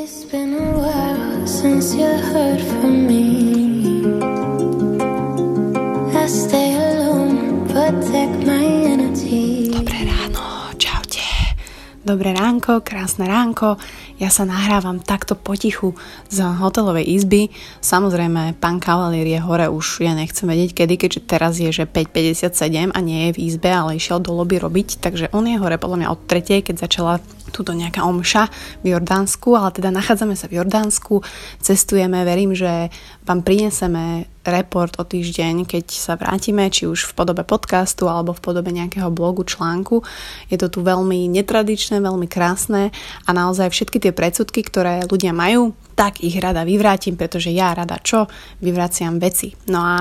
It's been a while since you heard from me. Dobré ránko, krásne ránko. Ja sa nahrávam takto potichu z hotelovej izby. Samozrejme, pán Kavalier je hore už, ja nechcem vedieť kedy, keďže teraz je, že 5.57 a nie je v izbe, ale išiel do lobby robiť, takže on je hore podľa mňa od tretej, keď začala tuto nejaká omša v Jordánsku, ale teda nachádzame sa v Jordánsku, cestujeme, verím, že vám prineseme report o týždeň, keď sa vrátime, či už v podobe podcastu alebo v podobe nejakého blogu, článku. Je to tu veľmi netradičné, veľmi krásne a naozaj všetky tie predsudky, ktoré ľudia majú, tak ich rada vyvrátim, pretože ja rada čo? Vyvraciam veci. No a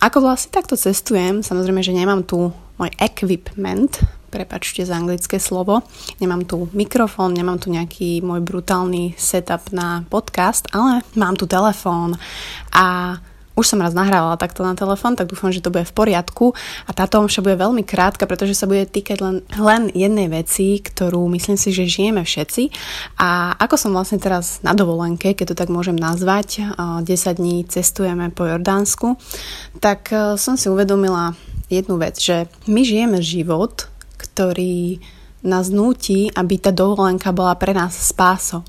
ako vlastne takto cestujem, samozrejme, že nemám tu môj equipment, prepačte za anglické slovo. Nemám tu mikrofón, nemám tu nejaký môj brutálny setup na podcast, ale mám tu telefón a už som raz nahrávala takto na telefón, tak dúfam, že to bude v poriadku a táto omša bude veľmi krátka, pretože sa bude týkať len, len jednej veci, ktorú myslím si, že žijeme všetci a ako som vlastne teraz na dovolenke, keď to tak môžem nazvať, 10 dní cestujeme po Jordánsku, tak e, som si uvedomila jednu vec, že my žijeme život, ktorý nás núti, aby tá dovolenka bola pre nás spásou.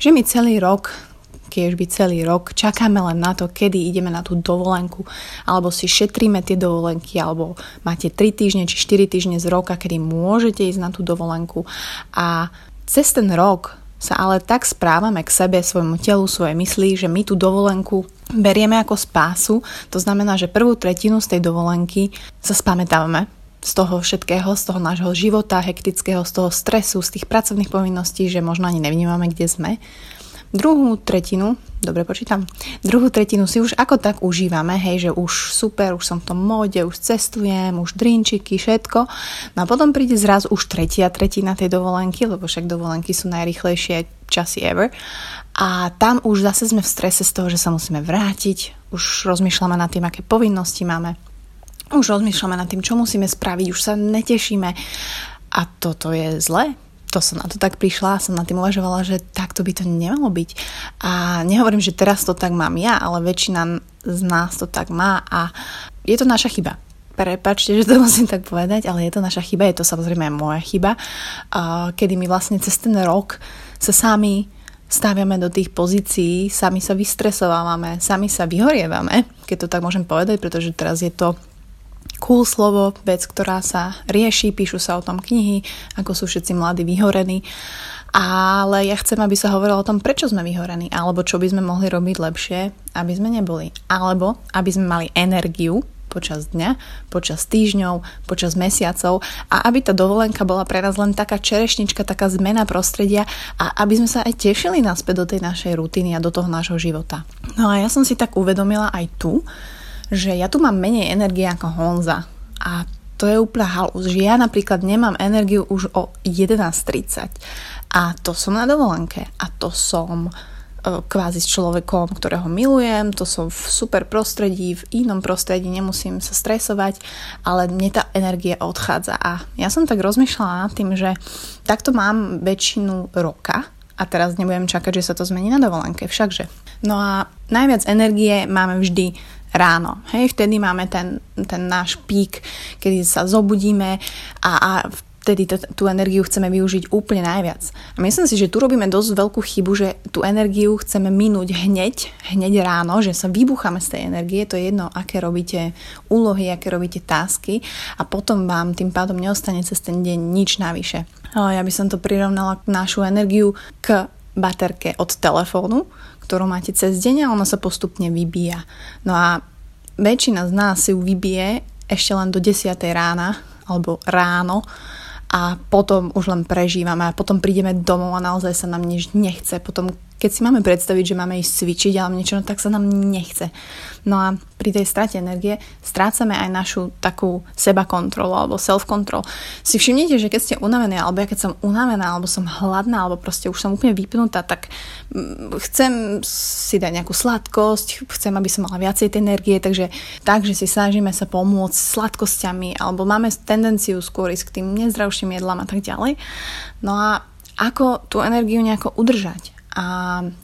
Že my celý rok keď by celý rok čakáme len na to, kedy ideme na tú dovolenku, alebo si šetríme tie dovolenky, alebo máte 3 týždne či 4 týždne z roka, kedy môžete ísť na tú dovolenku. A cez ten rok sa ale tak správame k sebe, svojmu telu, svojej mysli, že my tú dovolenku berieme ako spásu. To znamená, že prvú tretinu z tej dovolenky sa spamätávame, z toho všetkého, z toho nášho života hektického, z toho stresu, z tých pracovných povinností, že možno ani nevnímame, kde sme. Druhú tretinu, dobre počítam, druhú tretinu si už ako tak užívame, hej, že už super, už som v tom móde, už cestujem, už drinčiky, všetko. No a potom príde zraz už tretia tretina tej dovolenky, lebo však dovolenky sú najrychlejšie časy ever. A tam už zase sme v strese z toho, že sa musíme vrátiť, už rozmýšľame nad tým, aké povinnosti máme, už rozmýšľame nad tým, čo musíme spraviť, už sa netešíme. A toto je zlé. To som na to tak prišla, som na tým uvažovala, že takto by to nemalo byť. A nehovorím, že teraz to tak mám ja, ale väčšina z nás to tak má a je to naša chyba. Prepačte, že to musím tak povedať, ale je to naša chyba, je to samozrejme moja chyba, kedy my vlastne cez ten rok sa sami staviame do tých pozícií, sami sa vystresovávame, sami sa vyhorievame, keď to tak môžem povedať, pretože teraz je to cool slovo, vec, ktorá sa rieši, píšu sa o tom knihy, ako sú všetci mladí vyhorení. Ale ja chcem, aby sa hovorilo o tom, prečo sme vyhorení, alebo čo by sme mohli robiť lepšie, aby sme neboli. Alebo aby sme mali energiu počas dňa, počas týždňov, počas mesiacov a aby tá dovolenka bola pre nás len taká čerešnička, taká zmena prostredia a aby sme sa aj tešili naspäť do tej našej rutiny a do toho nášho života. No a ja som si tak uvedomila aj tu, že ja tu mám menej energie ako Honza. A to je úplná halus, že ja napríklad nemám energiu už o 11.30 a to som na dovolenke. A to som e, kvázi s človekom, ktorého milujem, to som v super prostredí, v inom prostredí, nemusím sa stresovať, ale mne tá energia odchádza. A ja som tak rozmýšľala nad tým, že takto mám väčšinu roka. A teraz nebudem čakať, že sa to zmení na dovolenke, všakže. No a najviac energie máme vždy ráno. Hej, vtedy máme ten, ten náš pík, kedy sa zobudíme a, a vtedy t- tú energiu chceme využiť úplne najviac. A myslím si, že tu robíme dosť veľkú chybu, že tú energiu chceme minúť hneď, hneď ráno, že sa vybucháme z tej energie, to je jedno, aké robíte úlohy, aké robíte tásky a potom vám tým pádom neostane cez ten deň nič navyše. Ja by som to prirovnala k našu energiu k baterke od telefónu, ktorú máte cez deň a ona sa postupne vybíja. No a väčšina z nás si ju vybije ešte len do 10. rána alebo ráno a potom už len prežívame a potom prídeme domov a naozaj sa nám nič nechce. Potom keď si máme predstaviť, že máme ísť cvičiť alebo niečo, no tak sa nám nechce. No a pri tej strate energie strácame aj našu takú seba kontrolu alebo self-control. Si všimnite, že keď ste unavení, alebo ja keď som unavená, alebo som hladná, alebo proste už som úplne vypnutá, tak mm, chcem si dať nejakú sladkosť, chcem, aby som mala viacej tej energie, takže tak, že si snažíme sa pomôcť sladkosťami, alebo máme tendenciu skôr ísť k tým nezdravším jedlám a tak ďalej. No a ako tú energiu nejako udržať? A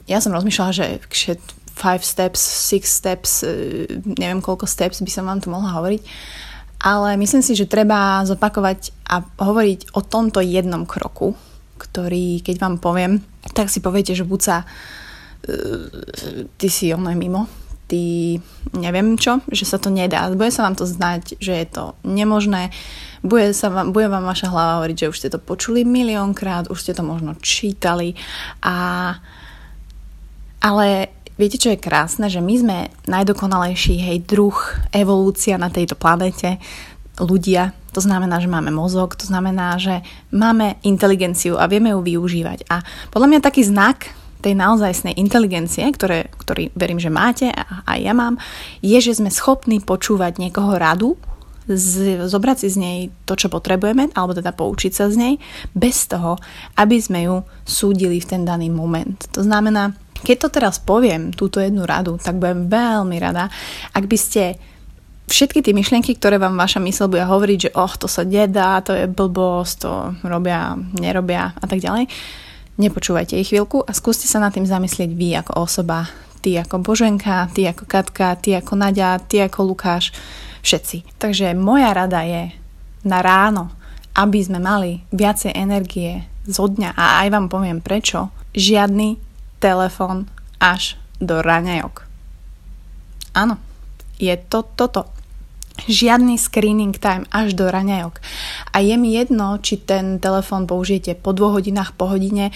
ja som rozmýšľala, že 5 steps, 6 steps, e, neviem koľko steps by som vám tu mohla hovoriť, ale myslím si, že treba zopakovať a hovoriť o tomto jednom kroku, ktorý, keď vám poviem, tak si poviete, že buď sa uh, ty si ono mimo, ty neviem čo, že sa to nedá. Bude sa vám to znať, že je to nemožné. Bude, sa vám, bude vám vaša hlava hovoriť, že už ste to počuli miliónkrát, už ste to možno čítali. A, ale viete, čo je krásne? Že my sme najdokonalejší hej, druh, evolúcia na tejto planete, ľudia. To znamená, že máme mozog, to znamená, že máme inteligenciu a vieme ju využívať. A podľa mňa taký znak tej naozajstnej inteligencie, ktoré, ktorý verím, že máte a aj ja mám, je, že sme schopní počúvať niekoho radu, z, zobrať si z nej to, čo potrebujeme, alebo teda poučiť sa z nej, bez toho, aby sme ju súdili v ten daný moment. To znamená, keď to teraz poviem, túto jednu radu, tak budem veľmi rada, ak by ste všetky tie myšlienky, ktoré vám vaša mysl bude hovoriť, že oh, to sa nedá, to je blbosť, to robia, nerobia a tak ďalej, Nepočúvajte ich chvíľku a skúste sa nad tým zamyslieť vy ako osoba. Ty ako Boženka, ty ako Katka, ty ako Nadia, ty ako Lukáš, všetci. Takže moja rada je na ráno, aby sme mali viacej energie zo dňa a aj vám poviem prečo, žiadny telefon až do raňajok. Áno, je to toto. Žiadny screening time až do raňajok. A je mi jedno, či ten telefón použijete po dvoch hodinách, po hodine,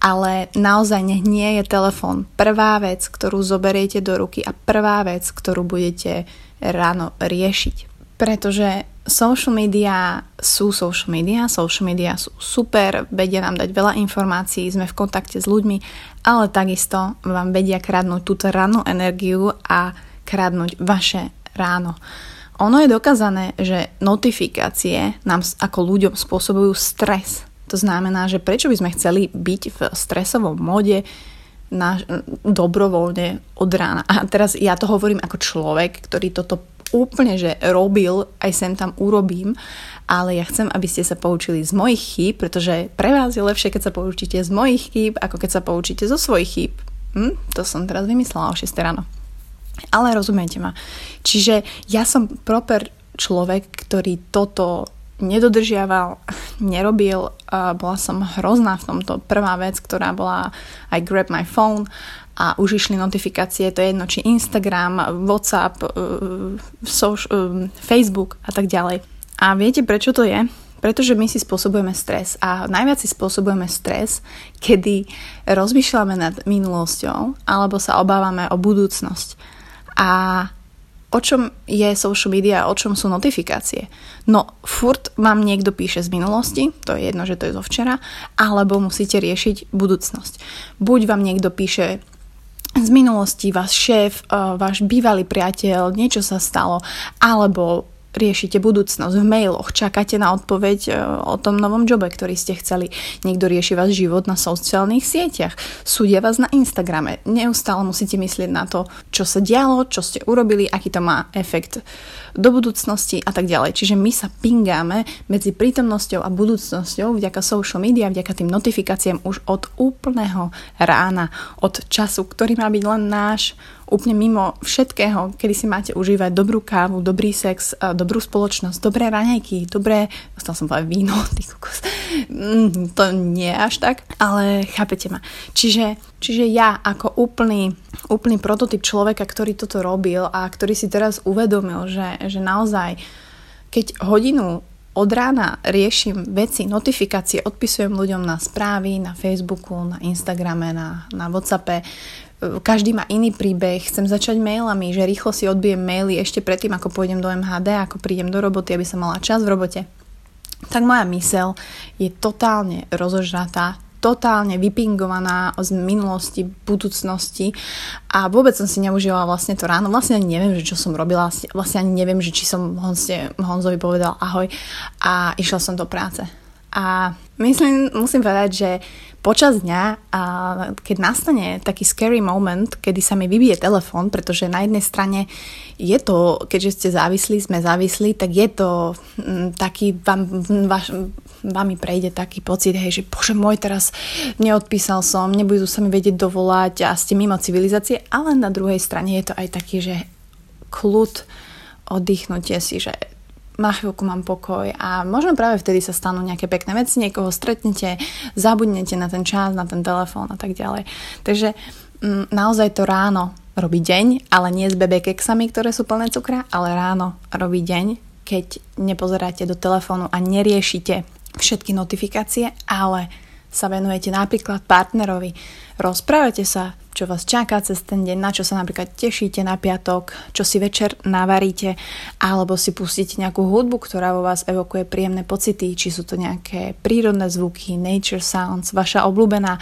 ale naozaj nech nie je telefón prvá vec, ktorú zoberiete do ruky a prvá vec, ktorú budete ráno riešiť. Pretože social media sú social media, social media sú super, vedia nám dať veľa informácií, sme v kontakte s ľuďmi, ale takisto vám vedia kradnúť túto rannú energiu a kradnúť vaše ráno. Ono je dokázané, že notifikácie nám ako ľuďom spôsobujú stres. To znamená, že prečo by sme chceli byť v stresovom mode na, dobrovoľne od rána. A teraz ja to hovorím ako človek, ktorý toto úplne, že robil, aj sem tam urobím, ale ja chcem, aby ste sa poučili z mojich chýb, pretože pre vás je lepšie, keď sa poučíte z mojich chýb, ako keď sa poučíte zo svojich chýb. Hm? To som teraz vymyslela o 6 ráno. Ale rozumiete ma. Čiže ja som proper človek, ktorý toto nedodržiaval, nerobil. Bola som hrozná v tomto. Prvá vec, ktorá bola I grab my phone a už išli notifikácie, to je jedno, či Instagram, Whatsapp, social, uh, Facebook a tak ďalej. A viete, prečo to je? Pretože my si spôsobujeme stres a najviac si spôsobujeme stres, kedy rozmýšľame nad minulosťou alebo sa obávame o budúcnosť. A o čom je social media, o čom sú notifikácie? No, furt vám niekto píše z minulosti, to je jedno, že to je zo včera, alebo musíte riešiť budúcnosť. Buď vám niekto píše z minulosti, váš šéf, eh, váš bývalý priateľ, niečo sa stalo, alebo riešite budúcnosť v mailoch, čakáte na odpoveď e, o tom novom jobe, ktorý ste chceli. Niekto rieši váš život na sociálnych sieťach, súdia vás na Instagrame. Neustále musíte myslieť na to, čo sa dialo, čo ste urobili, aký to má efekt do budúcnosti a tak ďalej. Čiže my sa pingáme medzi prítomnosťou a budúcnosťou vďaka social media, vďaka tým notifikáciám už od úplného rána, od času, ktorý má byť len náš, úplne mimo všetkého, kedy si máte užívať dobrú kávu, dobrý sex, dobrú spoločnosť, dobré raňajky, dobré, stal som povedať víno, ty kokos. Mm, to nie až tak, ale chápete ma. Čiže, čiže ja ako úplný, úplný prototyp človeka, ktorý toto robil a ktorý si teraz uvedomil, že, že naozaj keď hodinu od rána riešim veci, notifikácie, odpisujem ľuďom na správy, na Facebooku, na Instagrame, na, na Whatsappe, každý má iný príbeh, chcem začať mailami, že rýchlo si odbijem maily ešte predtým, ako pôjdem do MHD, ako prídem do roboty, aby som mala čas v robote. Tak moja mysel je totálne rozožratá, totálne vypingovaná z minulosti, budúcnosti a vôbec som si neužila vlastne to ráno. Vlastne ani neviem, že čo som robila, vlastne ani neviem, že či som Honzovi povedal ahoj a išla som do práce. A myslím, musím povedať, že počas dňa, keď nastane taký scary moment, kedy sa mi vybije telefón, pretože na jednej strane je to, keďže ste závislí, sme závislí, tak je to mm, taký, vám, vaš, vami prejde taký pocit, hej, že bože môj, teraz neodpísal som, nebudú sa mi vedieť dovolať a ste mimo civilizácie, ale na druhej strane je to aj taký, že kľud, oddychnutie si, že na chvíľku mám pokoj a možno práve vtedy sa stanú nejaké pekné veci, niekoho stretnete, zabudnete na ten čas, na ten telefón a tak ďalej. Takže mm, naozaj to ráno robí deň, ale nie s bebe keksami, ktoré sú plné cukra, ale ráno robí deň, keď nepozeráte do telefónu a neriešite všetky notifikácie, ale sa venujete napríklad partnerovi, rozprávate sa, čo vás čaká cez ten deň, na čo sa napríklad tešíte na piatok, čo si večer navaríte, alebo si pustíte nejakú hudbu, ktorá vo vás evokuje príjemné pocity, či sú to nejaké prírodné zvuky, nature sounds, vaša obľúbená.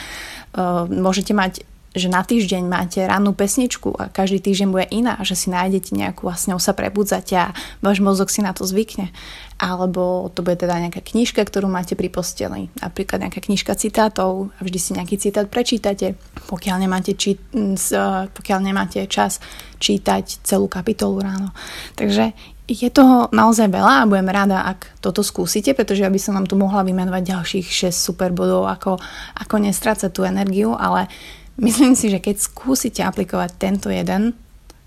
Uh, môžete mať že na týždeň máte rannú pesničku a každý týždeň bude iná, že si nájdete nejakú a s ňou sa prebudzate a váš mozog si na to zvykne. Alebo to bude teda nejaká knižka, ktorú máte pri posteli. Napríklad nejaká knižka citátov a vždy si nejaký citát prečítate, pokiaľ nemáte, či, pokiaľ nemáte čas čítať celú kapitolu ráno. Takže je toho naozaj veľa a budem rada, ak toto skúsite, pretože ja by som vám tu mohla vymenovať ďalších 6 super bodov, ako, ako nestrácať tú energiu, ale Myslím si, že keď skúsite aplikovať tento jeden,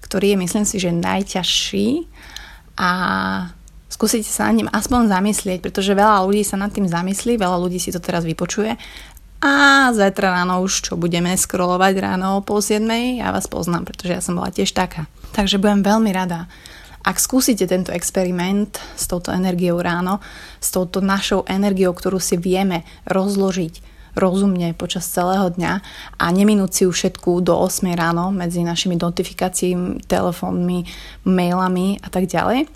ktorý je myslím si, že najťažší a skúsite sa nad ním aspoň zamyslieť, pretože veľa ľudí sa nad tým zamyslí, veľa ľudí si to teraz vypočuje a zajtra ráno už čo budeme scrollovať ráno o pol siedmej, ja vás poznám, pretože ja som bola tiež taká. Takže budem veľmi rada, ak skúsite tento experiment s touto energiou ráno, s touto našou energiou, ktorú si vieme rozložiť rozumne počas celého dňa a neminúť si ju všetku do 8 ráno medzi našimi notifikáciami, telefónmi, mailami a tak ďalej.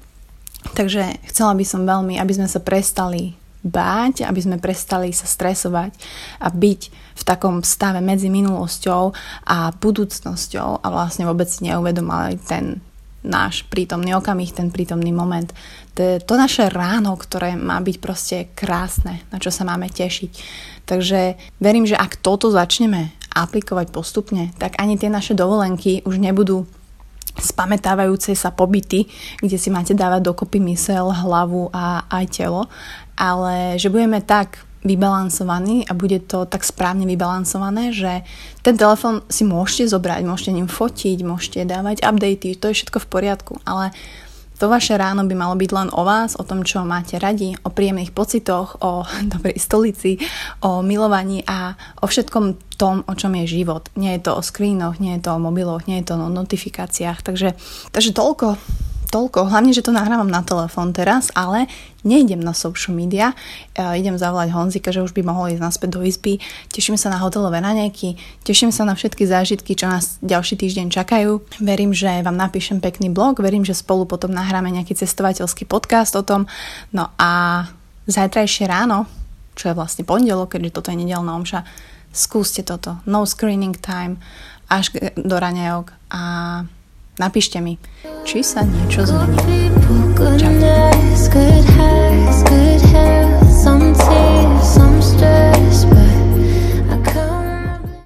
Takže chcela by som veľmi, aby sme sa prestali báť, aby sme prestali sa stresovať a byť v takom stave medzi minulosťou a budúcnosťou a vlastne vôbec neuvedomali ten náš prítomný okamih, ten prítomný moment. To to naše ráno, ktoré má byť proste krásne, na čo sa máme tešiť. Takže verím, že ak toto začneme aplikovať postupne, tak ani tie naše dovolenky už nebudú spametávajúce sa pobyty, kde si máte dávať dokopy mysel, hlavu a aj telo, ale že budeme tak vybalansovaní a bude to tak správne vybalansované, že ten telefon si môžete zobrať, môžete ním fotiť, môžete dávať updaty, to je všetko v poriadku, ale to vaše ráno by malo byť len o vás, o tom, čo máte radi, o príjemných pocitoch, o dobrej stolici, o milovaní a o všetkom tom, o čom je život. Nie je to o screenoch, nie je to o mobiloch, nie je to o notifikáciách. Takže, takže toľko toľko, hlavne, že to nahrávam na telefón teraz, ale nejdem na social media, uh, idem zavolať Honzika, že už by mohol ísť naspäť do izby, teším sa na hotelové raňajky, teším sa na všetky zážitky, čo nás ďalší týždeň čakajú. Verím, že vám napíšem pekný blog, verím, že spolu potom nahráme nejaký cestovateľský podcast o tom. No a zajtrajšie ráno, čo je vlastne pondelok, keďže toto je nedelná omša, skúste toto. No screening time až do raňajok a Napíšte mi, či sa niečo zmenilo. Čau.